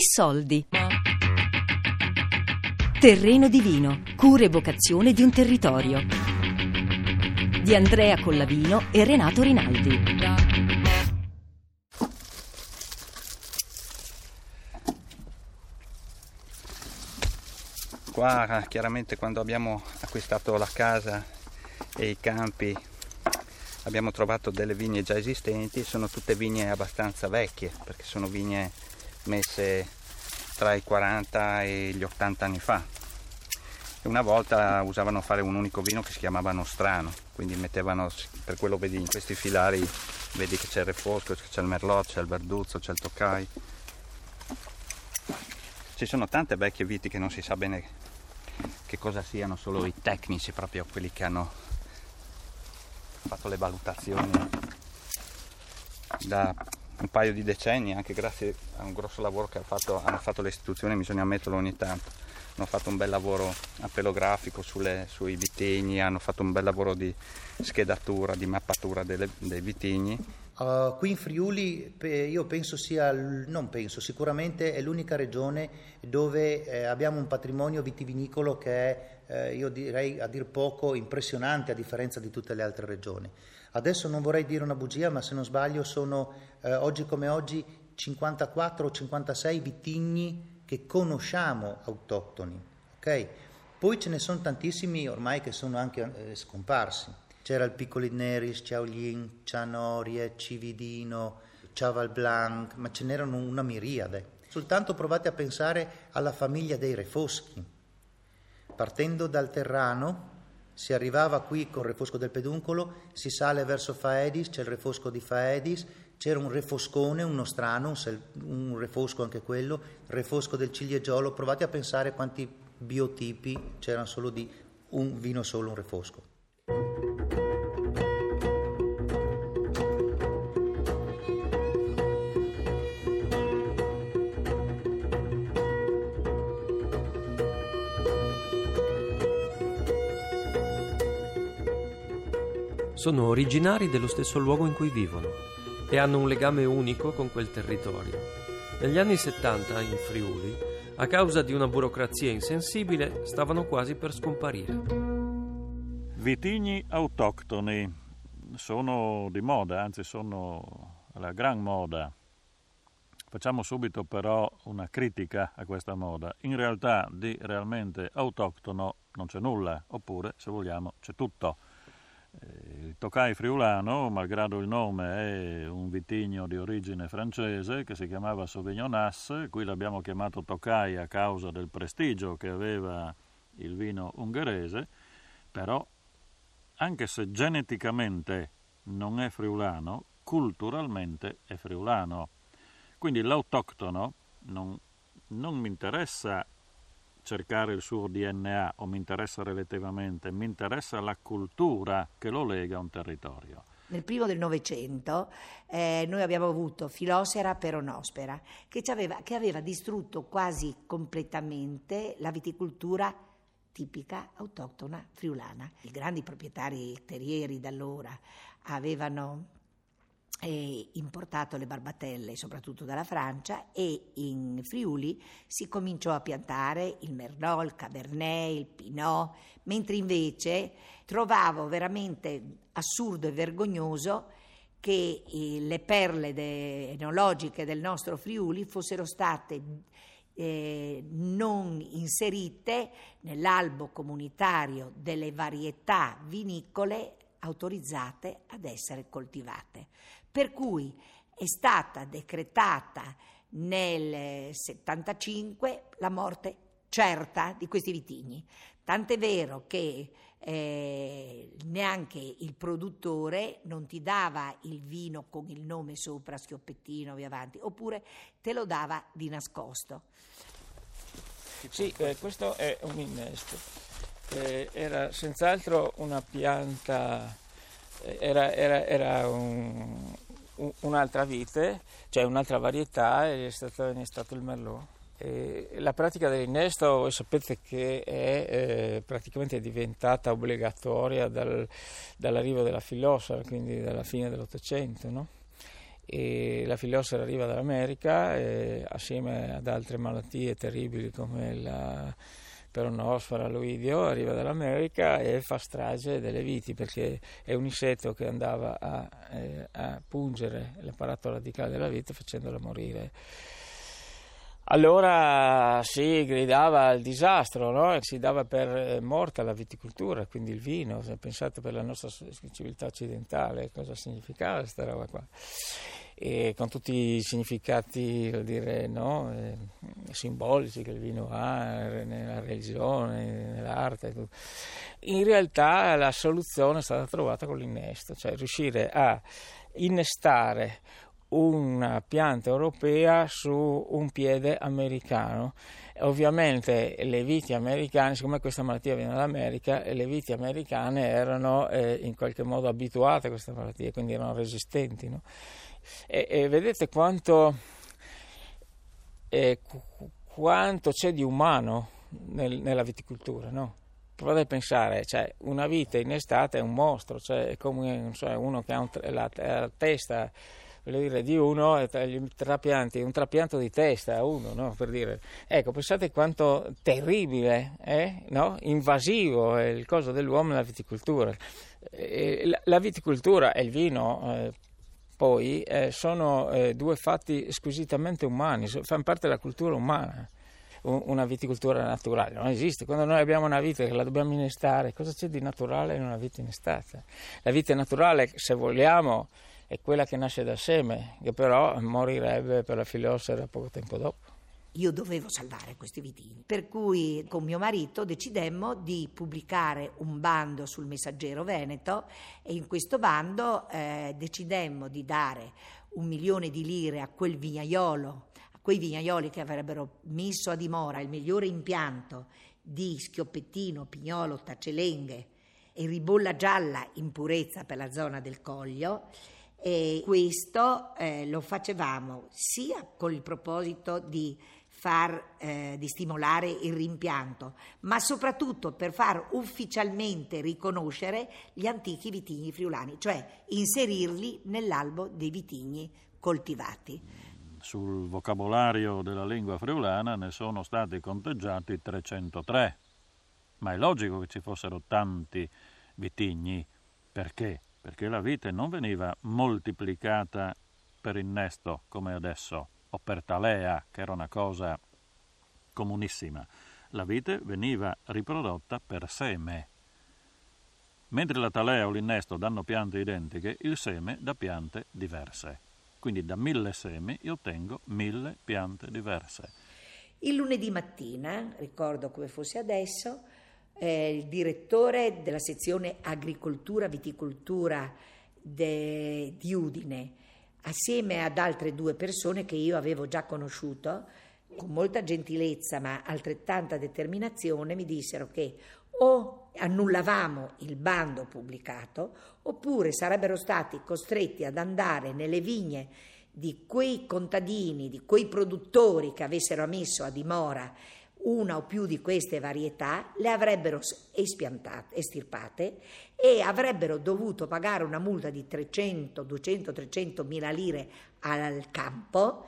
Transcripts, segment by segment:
Soldi. Terreno divino, cura e vocazione di un territorio. Di Andrea Collavino e Renato Rinaldi. Qua chiaramente quando abbiamo acquistato la casa e i campi abbiamo trovato delle vigne già esistenti, sono tutte vigne abbastanza vecchie perché sono vigne messe tra i 40 e gli 80 anni fa. Una volta usavano fare un unico vino che si chiamava Nostrano, quindi mettevano, per quello vedi in questi filari, vedi che c'è il refosco, c'è il merlot, c'è il verduzzo, c'è il toccai. Ci sono tante vecchie viti che non si sa bene che cosa siano, solo i tecnici, proprio quelli che hanno fatto le valutazioni da un paio di decenni, anche grazie a un grosso lavoro che fatto, hanno fatto le istituzioni, bisogna ammetterlo ogni tanto. Hanno fatto un bel lavoro a pelo grafico sulle, sui vitigni, hanno fatto un bel lavoro di schedatura, di mappatura delle, dei vitigni. Uh, qui in Friuli io penso sia, non penso, sicuramente è l'unica regione dove eh, abbiamo un patrimonio vitivinicolo che è, eh, io direi a dir poco, impressionante a differenza di tutte le altre regioni. Adesso non vorrei dire una bugia, ma se non sbaglio sono eh, oggi come oggi 54 o 56 vitigni che conosciamo autoctoni. Okay? Poi ce ne sono tantissimi ormai che sono anche eh, scomparsi. C'era il Piccoli Neris, Chaolin, Cianorie, Cividino, Chaval Blanc, ma ce n'erano una miriade. Soltanto provate a pensare alla famiglia dei Refoschi. Partendo dal Terrano, si arrivava qui col refosco del peduncolo, si sale verso Faedis, c'è il refosco di Faedis, c'era un refoscone, uno strano, un, un refosco anche quello, il refosco del ciliegiolo, provate a pensare quanti biotipi c'erano solo di un vino solo, un refosco. Sono originari dello stesso luogo in cui vivono e hanno un legame unico con quel territorio. Negli anni 70 in Friuli, a causa di una burocrazia insensibile, stavano quasi per scomparire. Vitigni autoctoni sono di moda, anzi sono la gran moda. Facciamo subito però una critica a questa moda. In realtà di realmente autoctono non c'è nulla, oppure se vogliamo c'è tutto. Il friulano, malgrado il nome, è un vitigno di origine francese che si chiamava Sauvignon As, qui l'abbiamo chiamato Tokai a causa del prestigio che aveva il vino ungherese, però anche se geneticamente non è friulano, culturalmente è friulano. Quindi l'autoctono non, non mi interessa cercare il suo DNA o mi interessa relativamente, mi interessa la cultura che lo lega a un territorio. Nel primo del Novecento eh, noi abbiamo avuto Filosera peronospera che che aveva distrutto quasi completamente la viticoltura tipica autoctona friulana. I grandi proprietari terrieri d'allora avevano importato le barbatelle soprattutto dalla Francia e in Friuli si cominciò a piantare il Merlot, il Cabernet, il Pinot, mentre invece trovavo veramente assurdo e vergognoso che eh, le perle de- enologiche del nostro Friuli fossero state eh, non inserite nell'albo comunitario delle varietà vinicole autorizzate ad essere coltivate. Per cui è stata decretata nel 75 la morte certa di questi vitigni. Tant'è vero che eh, neanche il produttore non ti dava il vino con il nome sopra, schioppettino, via avanti, oppure te lo dava di nascosto. Sì, eh, questo è un innesto eh, era senz'altro una pianta, eh, era, era, era un, un, un'altra vite, cioè un'altra varietà, è stato innestato il Merlot. E la pratica dell'innesto sapete che è eh, praticamente diventata obbligatoria dal, dall'arrivo della filosofia, quindi dalla fine dell'Ottocento. No? e la filiossera arriva dall'America e, assieme ad altre malattie terribili come la peronosfera, l'oidio, arriva dall'America e fa strage delle viti perché è un insetto che andava a, eh, a pungere l'apparato radicale della vite facendola morire. Allora si gridava il disastro, no? si dava per eh, morta la viticoltura, quindi il vino. Pensate per la nostra civiltà occidentale cosa significava questa roba qua. E con tutti i significati dire, no? eh, simbolici che il vino ha nella religione, nell'arte. In realtà la soluzione è stata trovata con l'innesto, cioè riuscire a innestare una pianta europea su un piede americano. Ovviamente le viti americane, siccome questa malattia viene dall'America, le viti americane erano eh, in qualche modo abituate a questa malattia, quindi erano resistenti. No? E, e, vedete quanto, eh, quanto, c'è di umano nel, nella viticoltura, no? Provate a pensare, cioè, una vite in estate è un mostro, cioè, è come so, uno che ha un, la, la testa dire, di uno, trapianti, un trapianto di testa a uno, no? per dire. Ecco, pensate quanto terribile, eh? no? invasivo è il coso dell'uomo nella viticoltura. La, la viticoltura e il vino, eh, poi, eh, sono eh, due fatti squisitamente umani, fanno parte della cultura umana una viticoltura naturale, non esiste. Quando noi abbiamo una vite che la dobbiamo innestare, cosa c'è di naturale in una vite innestata? La vite naturale, se vogliamo, è quella che nasce da seme, che però morirebbe per la filiossera poco tempo dopo. Io dovevo salvare questi vitigni, per cui con mio marito decidemmo di pubblicare un bando sul Messaggero Veneto e in questo bando eh, decidemmo di dare un milione di lire a quel vignaiolo, a quei vignaioli che avrebbero messo a dimora il migliore impianto di schioppettino, pignolo, tacelenghe e ribolla gialla in purezza per la zona del Coglio. E questo eh, lo facevamo sia con il proposito di far, eh, di stimolare il rimpianto, ma soprattutto per far ufficialmente riconoscere gli antichi vitigni friulani, cioè inserirli nell'albo dei vitigni coltivati. Sul vocabolario della lingua friulana ne sono stati conteggiati 303, ma è logico che ci fossero tanti vitigni. Perché? perché la vite non veniva moltiplicata per innesto come adesso, o per talea, che era una cosa comunissima. La vite veniva riprodotta per seme. Mentre la talea o l'innesto danno piante identiche, il seme da piante diverse. Quindi da mille semi io ottengo mille piante diverse. Il lunedì mattina, ricordo come fosse adesso, eh, il direttore della sezione agricoltura viticoltura de, di Udine, assieme ad altre due persone che io avevo già conosciuto, con molta gentilezza ma altrettanta determinazione, mi dissero che o annullavamo il bando pubblicato oppure sarebbero stati costretti ad andare nelle vigne di quei contadini, di quei produttori che avessero messo a dimora una o più di queste varietà, le avrebbero estirpate e avrebbero dovuto pagare una multa di 300, 200, 300 mila lire al campo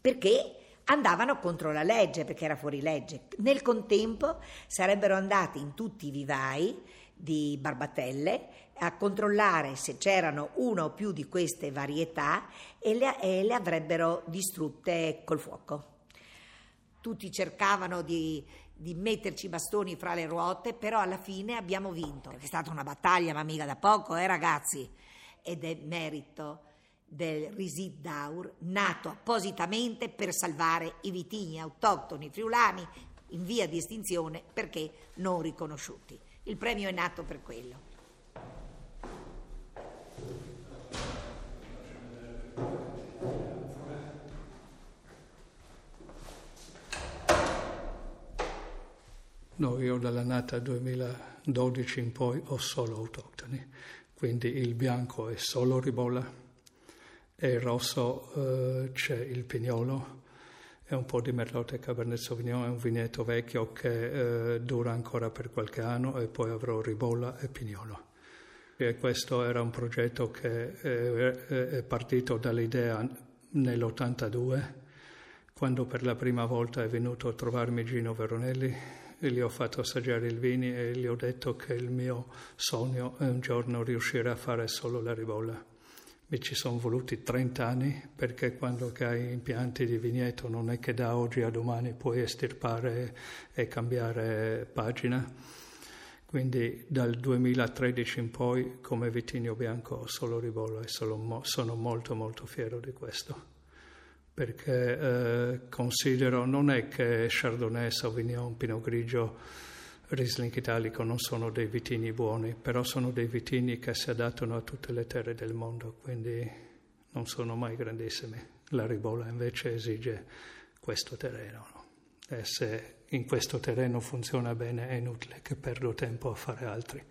perché andavano contro la legge, perché era fuori legge. Nel contempo sarebbero andati in tutti i vivai di barbatelle a controllare se c'erano una o più di queste varietà e le, e le avrebbero distrutte col fuoco tutti cercavano di, di metterci i bastoni fra le ruote, però alla fine abbiamo vinto. È stata una battaglia, ma mica da poco, eh ragazzi? Ed è merito del Risid Daur, nato appositamente per salvare i vitigni autoctoni friulani in via di estinzione perché non riconosciuti. Il premio è nato per quello. No, io dall'annata 2012 in poi ho solo autoctoni, quindi il bianco è solo ribolla e il rosso eh, c'è il pignolo e un po' di merlot e cabernet sauvignon, è un vigneto vecchio che eh, dura ancora per qualche anno e poi avrò ribolla e pignolo. E questo era un progetto che è partito dall'idea nell'82, quando per la prima volta è venuto a trovarmi Gino Veronelli gli ho fatto assaggiare il vino e gli ho detto che il mio sogno è un giorno riuscire a fare solo la ribolla. Mi ci sono voluti 30 anni perché quando hai impianti di vigneto non è che da oggi a domani puoi estirpare e cambiare pagina. Quindi dal 2013 in poi come vitigno bianco ho solo ribolla e sono, molto molto fiero di questo perché eh, considero non è che Chardonnay, Sauvignon, Pinot Grigio, Riesling Italico non sono dei vitigni buoni, però sono dei vitigni che si adattano a tutte le terre del mondo, quindi non sono mai grandissimi. La ribolla invece esige questo terreno. No? E se in questo terreno funziona bene è inutile che perdo tempo a fare altri.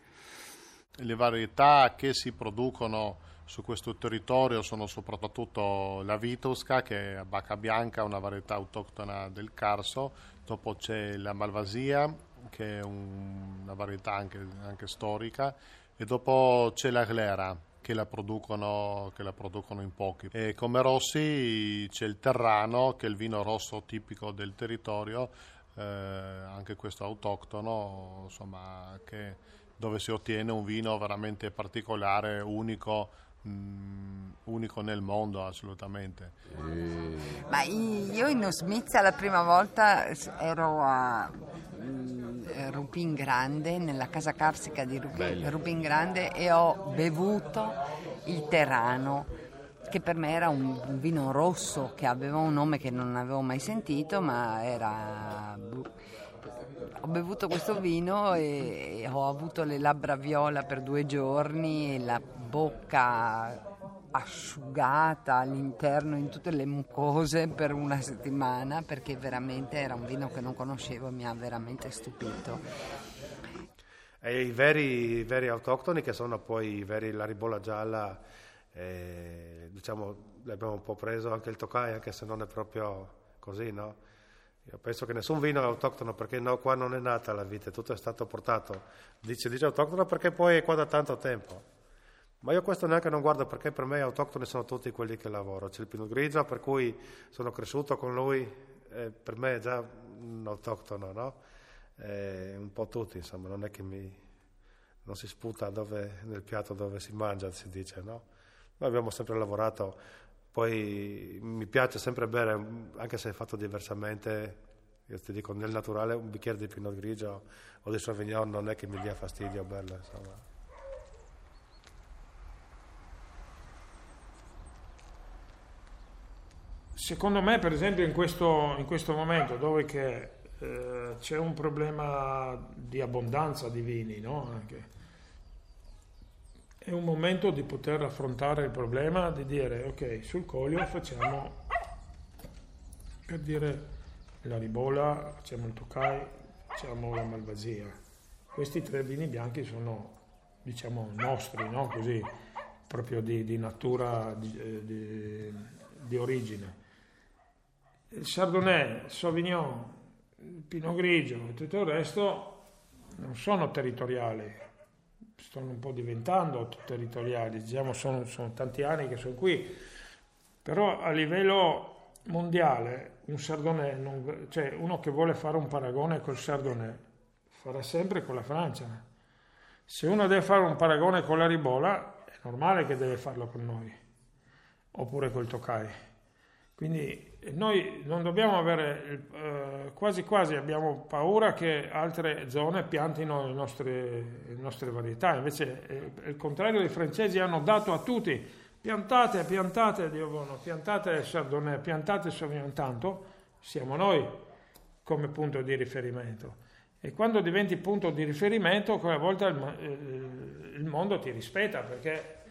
Le varietà che si producono su questo territorio sono soprattutto la Vitosca, che è bacca bianca, una varietà autoctona del Carso, dopo c'è la Malvasia, che è un, una varietà anche, anche, storica, e dopo c'è la Glera, che la producono, che la producono in pochi. E come rossi c'è il Terrano, che è il vino rosso tipico del territorio, eh, anche questo autoctono, insomma, che, dove si ottiene un vino veramente particolare, unico, Mm, unico nel mondo assolutamente. Ma io in Osmizza la prima volta ero a mm, Rupin Grande, nella casa carsica di Rupin, Rupin Grande e ho bevuto il Terano che per me era un vino rosso che aveva un nome che non avevo mai sentito ma era ho bevuto questo vino e ho avuto le labbra viola per due giorni e la bocca asciugata all'interno in tutte le mucose per una settimana perché veramente era un vino che non conoscevo e mi ha veramente stupito. E i veri, veri autoctoni che sono poi i veri la ribolla gialla, eh, diciamo l'abbiamo un po' preso anche il Tokai anche se non è proprio così, no? Io penso che nessun vino è autoctono perché no, qua non è nata la vite, tutto è stato portato. Dice, dice autoctono perché poi è qua da tanto tempo. Ma io questo neanche non guardo perché per me autoctoni sono tutti quelli che lavoro. C'è il Pinot Grigio per cui sono cresciuto con lui, eh, per me è già un autoctono, no? Eh, un po' tutti, insomma, non è che mi, non si sputa dove, nel piatto dove si mangia, si dice, no? Noi abbiamo sempre lavorato poi mi piace sempre bere, anche se fatto diversamente, io ti dico nel naturale un bicchiere di Pinot Grigio o di Sauvignon non è che mi dia fastidio berlo, insomma. Secondo me, per esempio, in questo, in questo momento dove che, eh, c'è un problema di abbondanza di vini, no? Anche, è un momento di poter affrontare il problema di dire ok sul colio facciamo per dire la ribola facciamo il tokai facciamo la malvasia. Questi tre vini bianchi sono diciamo nostri no? così proprio di, di natura di, eh, di, di, origine. Il chardonnay il sauvignon il pinot grigio e tutto il resto non sono territoriali stanno un po' diventando territoriali, diciamo sono, sono tanti anni che sono qui, però a livello mondiale un Chardonnay, non, cioè uno che vuole fare un paragone col Chardonnay, farà sempre con la Francia. Se uno deve fare un paragone con la Ribola, è normale che deve farlo con noi, oppure col Tokai. Quindi noi non dobbiamo avere, eh, quasi quasi abbiamo paura che altre zone piantino le nostre, le nostre varietà, invece è il contrario, i francesi hanno dato a tutti, piantate, piantate, Dio buono, piantate Chardonnay, piantate Sauvignon, tanto siamo noi come punto di riferimento. E quando diventi punto di riferimento, quella volta il, il mondo ti rispetta, perché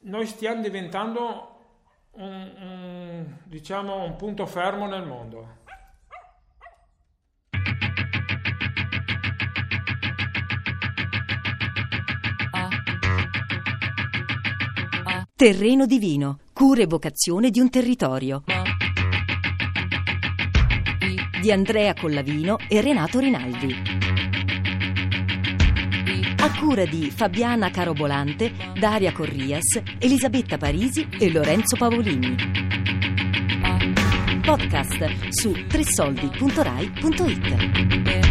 noi stiamo diventando un, un, diciamo, un punto fermo nel mondo. Terreno divino, cura e vocazione di un territorio. Di Andrea Collavino e Renato Rinaldi. A cura di Fabiana Carobolante, Daria Corrias, Elisabetta Parisi e Lorenzo Pavolini. Podcast su tressoldi.rai.it